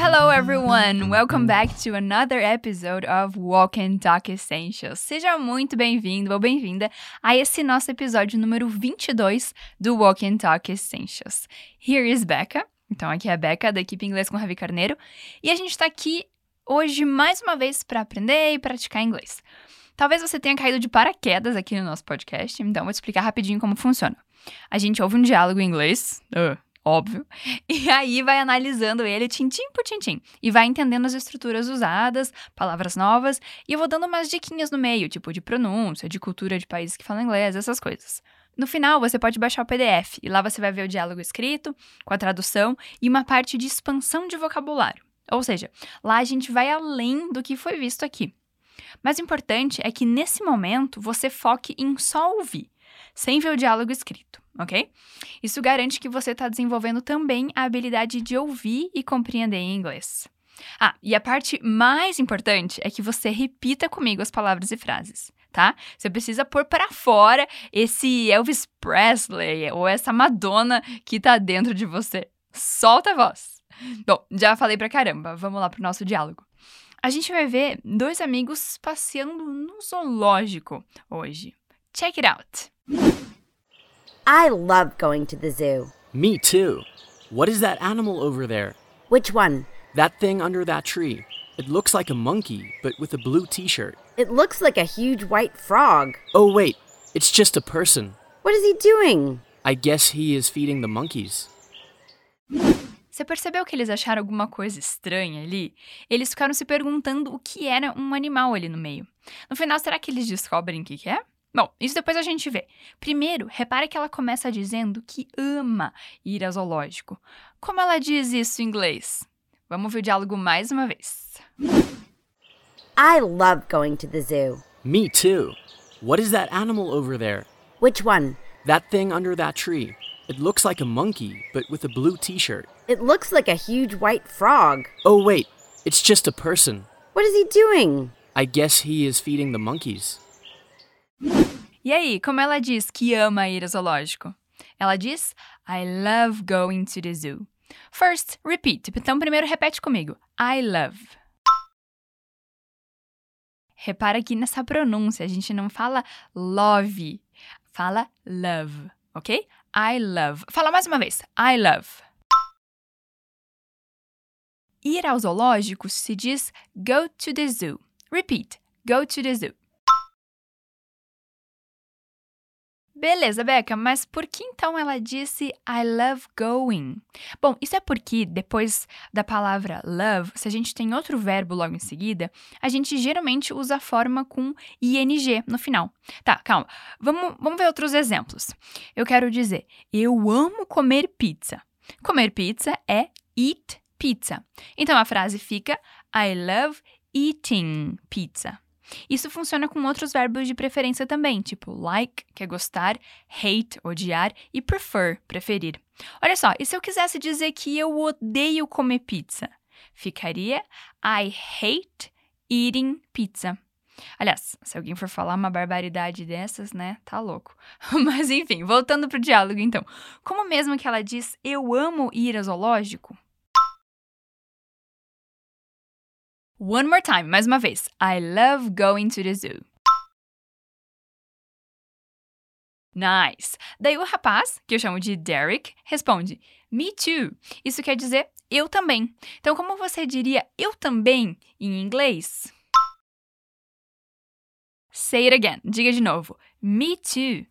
hello everyone! Welcome back to another episode of Walk and Talk Essentials. Seja muito bem-vindo ou bem-vinda a esse nosso episódio número 22 do Walk and Talk Essentials. Here is Becca. Então, aqui é a Becca, da equipe Inglês com Ravi Carneiro. E a gente está aqui hoje mais uma vez para aprender e praticar inglês. Talvez você tenha caído de paraquedas aqui no nosso podcast, então vou explicar rapidinho como funciona. A gente ouve um diálogo em inglês, uh, óbvio, e aí vai analisando ele tintim por tintim e vai entendendo as estruturas usadas, palavras novas, e eu vou dando umas diquinhas no meio, tipo de pronúncia, de cultura de países que falam inglês, essas coisas. No final, você pode baixar o PDF e lá você vai ver o diálogo escrito, com a tradução e uma parte de expansão de vocabulário. Ou seja, lá a gente vai além do que foi visto aqui. Mas o importante é que nesse momento você foque em só ouvir, sem ver o diálogo escrito, ok? Isso garante que você está desenvolvendo também a habilidade de ouvir e compreender em inglês. Ah, e a parte mais importante é que você repita comigo as palavras e frases, tá? Você precisa pôr para fora esse Elvis Presley ou essa Madonna que tá dentro de você. Solta a voz. Bom, já falei pra caramba, vamos lá pro nosso diálogo. A gente vai ver dois amigos passeando no zoológico hoje. Check it out. I love going to the zoo. Me too. What is that animal over there? Which one? That thing under that tree. It looks like a monkey, but with a blue t shirt. It looks like a huge white frog. Oh, wait, it's just a person. What is he doing? I guess he is feeding the monkeys. Você percebeu que eles acharam alguma coisa estranha ali? Eles ficaram se perguntando o que era um animal ali no meio. No final, será que eles descobrem o que, que é? Bom, isso depois a gente vê. Primeiro, repare que ela começa dizendo que ama ir ao zoológico. Como ela diz isso em inglês? Vamos ver o diálogo mais uma vez. I love going to the zoo. Me too. What is that animal over there? Which one? That thing under that tree. It looks like a monkey, but with a blue t shirt. It looks like a huge white frog. Oh, wait, it's just a person. What is he doing? I guess he is feeding the monkeys. E aí, como ela diz que ama ir ao zoológico? Ela diz I love going to the zoo. First, repeat. Então, primeiro repete comigo. I love. Repara aqui nessa pronúncia, a gente não fala love, fala love, ok? I love. Fala mais uma vez. I love. Ir ao zoológico se diz go to the zoo. Repeat. Go to the zoo. Beleza, Becca, mas por que então ela disse I love going? Bom, isso é porque depois da palavra love, se a gente tem outro verbo logo em seguida, a gente geralmente usa a forma com ing no final. Tá, calma. Vamos, vamos ver outros exemplos. Eu quero dizer, eu amo comer pizza. Comer pizza é eat pizza. Então a frase fica I love eating pizza. Isso funciona com outros verbos de preferência também, tipo like, que é gostar, hate, odiar, e prefer, preferir. Olha só, e se eu quisesse dizer que eu odeio comer pizza? Ficaria I hate eating pizza. Aliás, se alguém for falar uma barbaridade dessas, né, tá louco. Mas enfim, voltando pro diálogo então. Como mesmo que ela diz eu amo ir ao zoológico? One more time, mais uma vez. I love going to the zoo. Nice! Daí o rapaz, que eu chamo de Derek, responde: Me too. Isso quer dizer eu também. Então, como você diria eu também em inglês? Say it again. Diga de novo. Me too.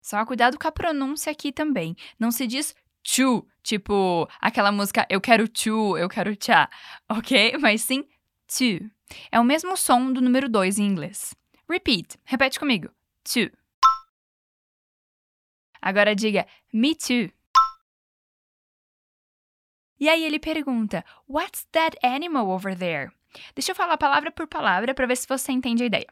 Só cuidado com a pronúncia aqui também. Não se diz chu, tipo aquela música eu quero chu, eu quero tchá, ok? Mas sim to. É o mesmo som do número 2 em inglês. Repeat, repete comigo. To. Agora diga me too. E aí ele pergunta: What's that animal over there? Deixa eu falar palavra por palavra para ver se você entende a ideia.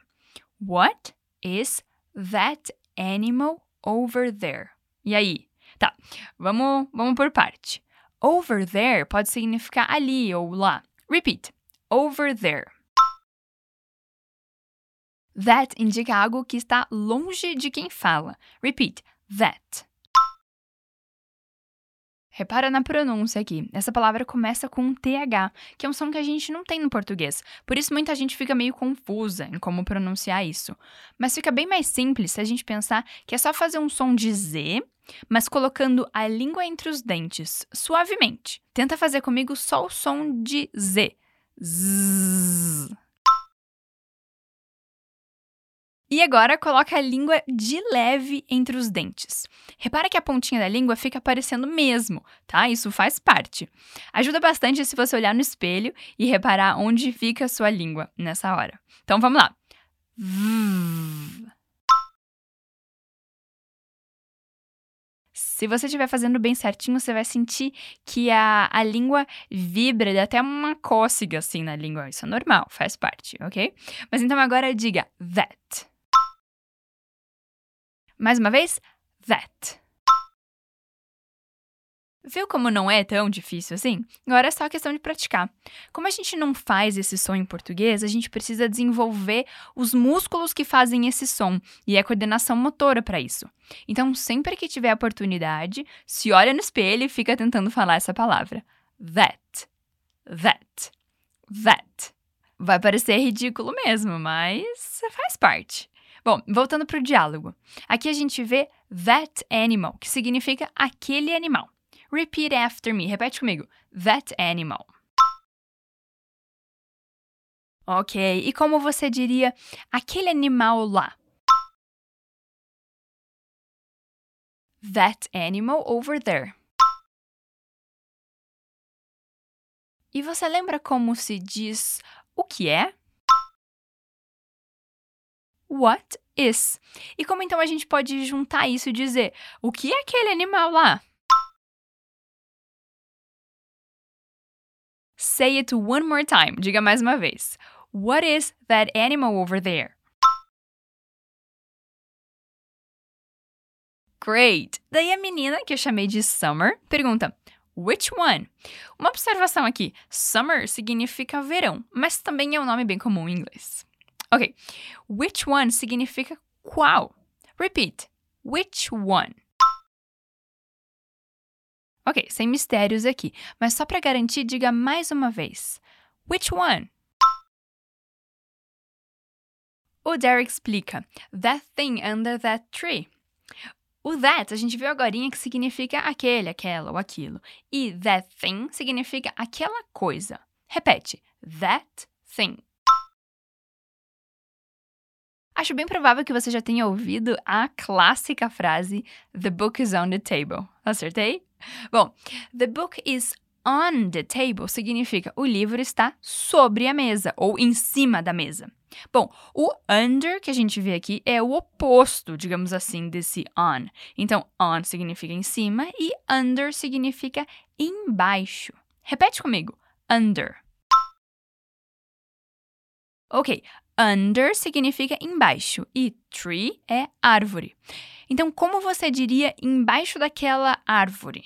What is that animal over there? E aí? Tá, vamos, vamos por parte. Over there pode significar ali ou lá. Repeat. Over there. That indica algo que está longe de quem fala. Repeat. That. Repara na pronúncia aqui. Essa palavra começa com um TH, que é um som que a gente não tem no português. Por isso muita gente fica meio confusa em como pronunciar isso. Mas fica bem mais simples se a gente pensar que é só fazer um som de Z, mas colocando a língua entre os dentes, suavemente. Tenta fazer comigo só o som de Z. Zzz. E agora coloca a língua de leve entre os dentes. Repara que a pontinha da língua fica aparecendo mesmo, tá? Isso faz parte. Ajuda bastante se você olhar no espelho e reparar onde fica a sua língua nessa hora. Então vamos lá. Se você estiver fazendo bem certinho, você vai sentir que a, a língua vibra, dá até uma cócega assim na língua. Isso é normal, faz parte, ok? Mas então agora diga that. Mais uma vez, that. Viu como não é tão difícil assim? Agora é só questão de praticar. Como a gente não faz esse som em português, a gente precisa desenvolver os músculos que fazem esse som e a coordenação motora para isso. Então, sempre que tiver oportunidade, se olha no espelho e fica tentando falar essa palavra. That. That. That. Vai parecer ridículo mesmo, mas faz parte. Bom, voltando para o diálogo. Aqui a gente vê that animal, que significa aquele animal. Repeat after me. Repete comigo. That animal. Ok, e como você diria aquele animal lá? That animal over there. E você lembra como se diz o que é? What is. E como então a gente pode juntar isso e dizer o que é aquele animal lá? Say it one more time. Diga mais uma vez. What is that animal over there? Great! Daí a menina, que eu chamei de Summer, pergunta: Which one? Uma observação aqui: Summer significa verão, mas também é um nome bem comum em inglês. Ok. Which one significa qual. Repeat. Which one? Ok, sem mistérios aqui, mas só para garantir, diga mais uma vez. Which one? O Derek explica: That thing under that tree. O that a gente viu agora que significa aquele, aquela ou aquilo. E that thing significa aquela coisa. Repete: That thing. Acho bem provável que você já tenha ouvido a clássica frase The book is on the table. Acertei? Bom, the book is on the table significa o livro está sobre a mesa ou em cima da mesa. Bom, o under que a gente vê aqui é o oposto, digamos assim, desse on. Então, on significa em cima e under significa embaixo. Repete comigo: under. Ok, Under significa embaixo e tree é árvore. Então, como você diria embaixo daquela árvore?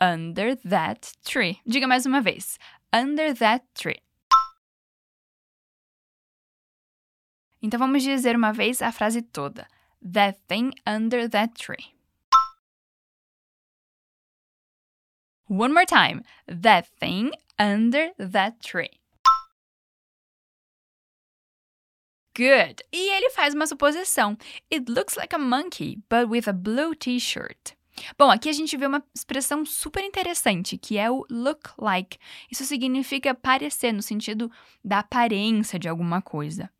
Under that tree. Diga mais uma vez. Under that tree. Então vamos dizer uma vez a frase toda. That thing under that tree. One more time. That thing under that tree. Good. E ele faz uma suposição. It looks like a monkey, but with a blue t-shirt. Bom, aqui a gente vê uma expressão super interessante, que é o look like. Isso significa parecer, no sentido da aparência de alguma coisa.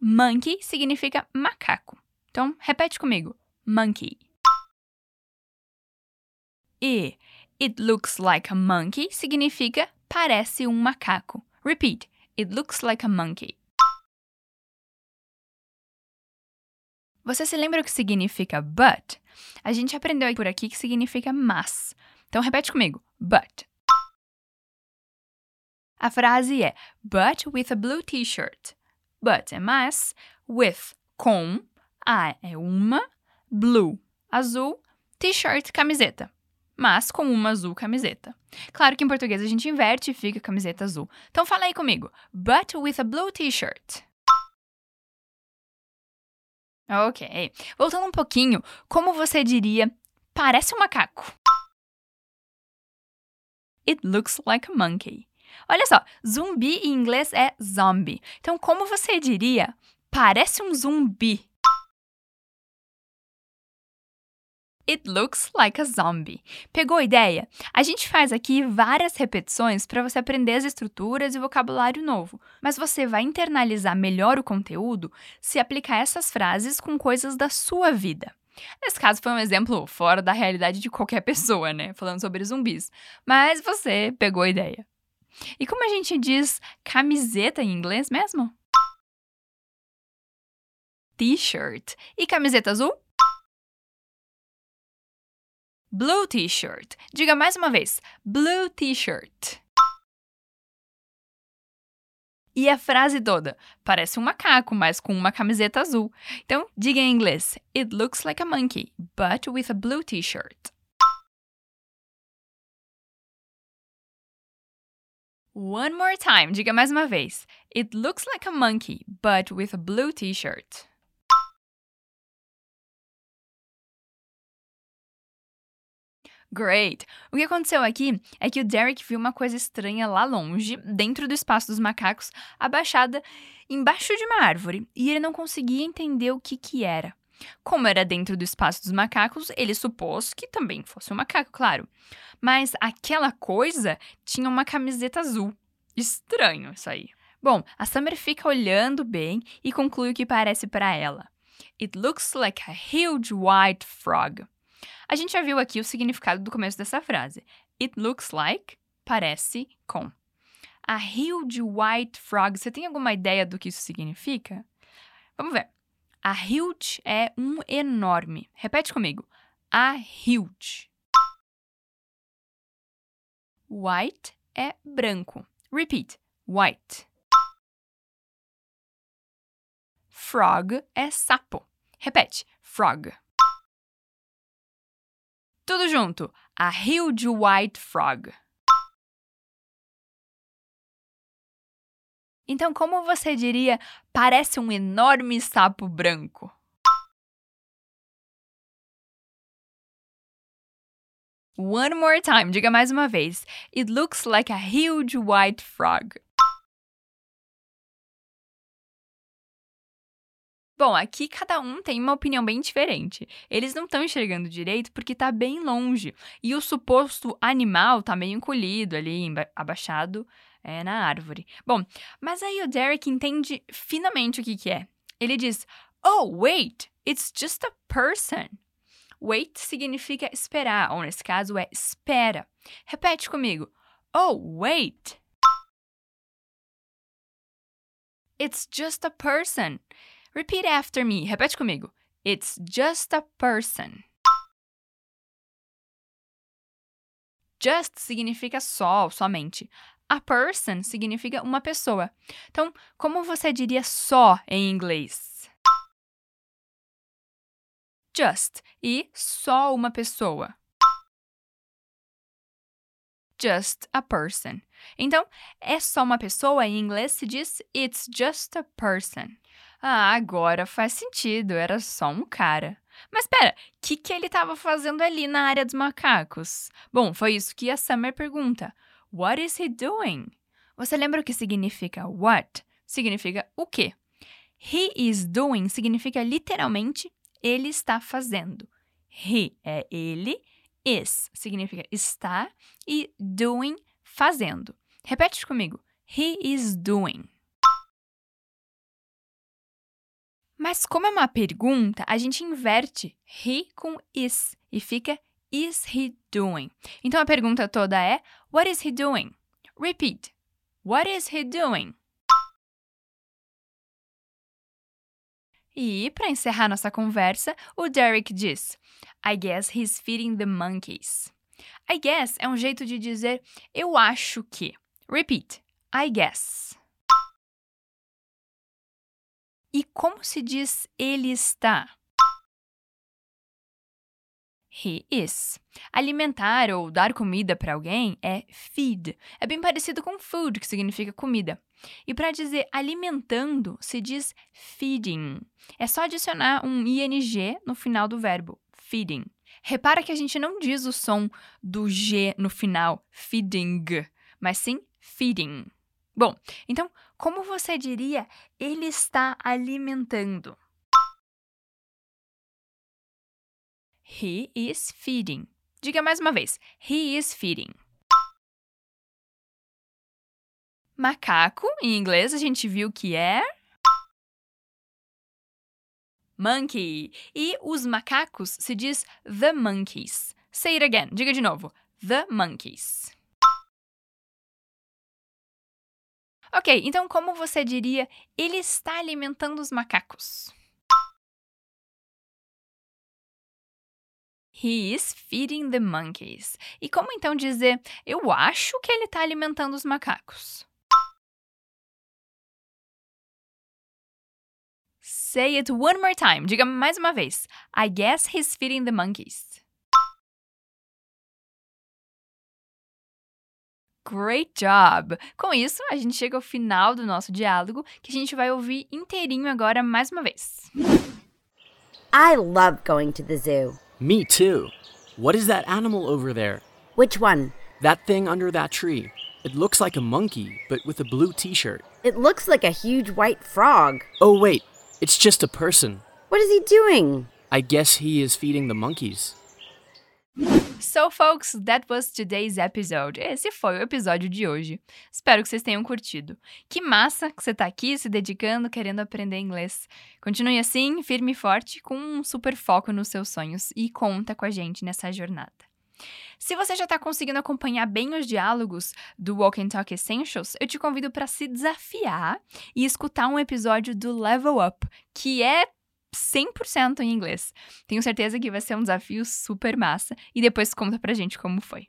Monkey significa macaco. Então, repete comigo. Monkey. E it looks like a monkey significa parece um macaco. Repeat. It looks like a monkey. Você se lembra o que significa but? A gente aprendeu por aqui que significa mas. Então repete comigo. But. A frase é but with a blue t-shirt. But é mas, with com, a é uma, blue azul, t-shirt camiseta mas com uma azul camiseta. Claro que em português a gente inverte e fica camiseta azul. Então fala aí comigo. But with a blue t-shirt. Ok. Voltando um pouquinho, como você diria parece um macaco? It looks like a monkey. Olha só, zumbi em inglês é zombie. Então, como você diria parece um zumbi? It looks like a zombie. Pegou a ideia? A gente faz aqui várias repetições para você aprender as estruturas e vocabulário novo, mas você vai internalizar melhor o conteúdo se aplicar essas frases com coisas da sua vida. Nesse caso, foi um exemplo fora da realidade de qualquer pessoa, né? Falando sobre zumbis. Mas você pegou a ideia. E como a gente diz camiseta em inglês mesmo? T-shirt. E camiseta azul? Blue t-shirt. Diga mais uma vez. Blue t-shirt. E a frase toda. Parece um macaco, mas com uma camiseta azul. Então, diga em inglês. It looks like a monkey, but with a blue t-shirt. One more time. Diga mais uma vez. It looks like a monkey, but with a blue t-shirt. Great! O que aconteceu aqui é que o Derek viu uma coisa estranha lá longe, dentro do espaço dos macacos, abaixada embaixo de uma árvore, e ele não conseguia entender o que que era. Como era dentro do espaço dos macacos, ele supôs que também fosse um macaco, claro. Mas aquela coisa tinha uma camiseta azul. Estranho isso aí. Bom, a Summer fica olhando bem e conclui o que parece para ela. It looks like a huge white frog. A gente já viu aqui o significado do começo dessa frase. It looks like, parece com. A huge white frog, você tem alguma ideia do que isso significa? Vamos ver. A huge é um enorme. Repete comigo. A huge. White é branco. Repeat. White. Frog é sapo. Repete. Frog. Tudo junto. A huge white frog. Então, como você diria, parece um enorme sapo branco? One more time, diga mais uma vez. It looks like a huge white frog. Bom, aqui cada um tem uma opinião bem diferente. Eles não estão enxergando direito porque está bem longe. E o suposto animal está meio encolhido ali, abaixado é, na árvore. Bom, mas aí o Derek entende finalmente o que, que é. Ele diz: Oh, wait, it's just a person. Wait significa esperar, ou nesse caso é espera. Repete comigo. Oh, wait. It's just a person. Repeat after me. Repete comigo. It's just a person. Just significa só, somente. A person significa uma pessoa. Então, como você diria só em inglês? Just e só uma pessoa. Just a person. Então, é só uma pessoa em inglês se diz it's just a person. Ah, agora faz sentido, era só um cara. Mas pera, o que, que ele estava fazendo ali na área dos macacos? Bom, foi isso que a Summer pergunta. What is he doing? Você lembra o que significa what? Significa o quê? He is doing significa literalmente ele está fazendo. He é ele, is significa está e doing fazendo. Repete comigo. He is doing. Mas como é uma pergunta, a gente inverte he com is e fica is he doing? Então a pergunta toda é what is he doing? Repeat. What is he doing? E, para encerrar nossa conversa, o Derek diz: I guess he's feeding the monkeys. I guess é um jeito de dizer eu acho que. Repeat. I guess. E como se diz ele está? He is. Alimentar ou dar comida para alguém é feed. É bem parecido com food, que significa comida. E para dizer alimentando, se diz feeding. É só adicionar um ing no final do verbo, feeding. Repara que a gente não diz o som do G no final, feeding, mas sim feeding. Bom, então, como você diria ele está alimentando? He is feeding. Diga mais uma vez. He is feeding. Macaco, em inglês, a gente viu que é. Monkey. E os macacos se diz the monkeys. Say it again. Diga de novo. The monkeys. Ok, então como você diria ele está alimentando os macacos? He is feeding the monkeys. E como então dizer eu acho que ele está alimentando os macacos? Say it one more time. Diga mais uma vez. I guess he's feeding the monkeys. Great job! Com isso, a gente chega ao final do nosso diálogo, que a gente vai ouvir inteirinho agora mais uma vez. I love going to the zoo. Me too. What is that animal over there? Which one? That thing under that tree. It looks like a monkey, but with a blue t shirt. It looks like a huge white frog. Oh, wait, it's just a person. What is he doing? I guess he is feeding the monkeys. So, folks, that was today's episode. Esse foi o episódio de hoje. Espero que vocês tenham curtido. Que massa que você tá aqui se dedicando, querendo aprender inglês. Continue assim, firme e forte, com um super foco nos seus sonhos e conta com a gente nessa jornada. Se você já está conseguindo acompanhar bem os diálogos do Walk and Talk Essentials, eu te convido para se desafiar e escutar um episódio do Level Up, que é 100% em inglês. Tenho certeza que vai ser um desafio super massa e depois conta pra gente como foi.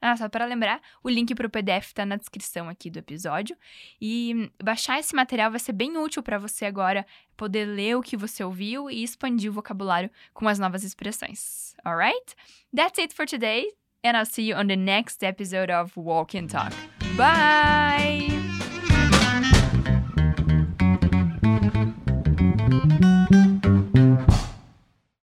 Ah, só para lembrar, o link para o PDF está na descrição aqui do episódio. E baixar esse material vai ser bem útil para você agora poder ler o que você ouviu e expandir o vocabulário com as novas expressões. Alright? That's it for today, and I'll see you on the next episode of Walk and Talk. Bye!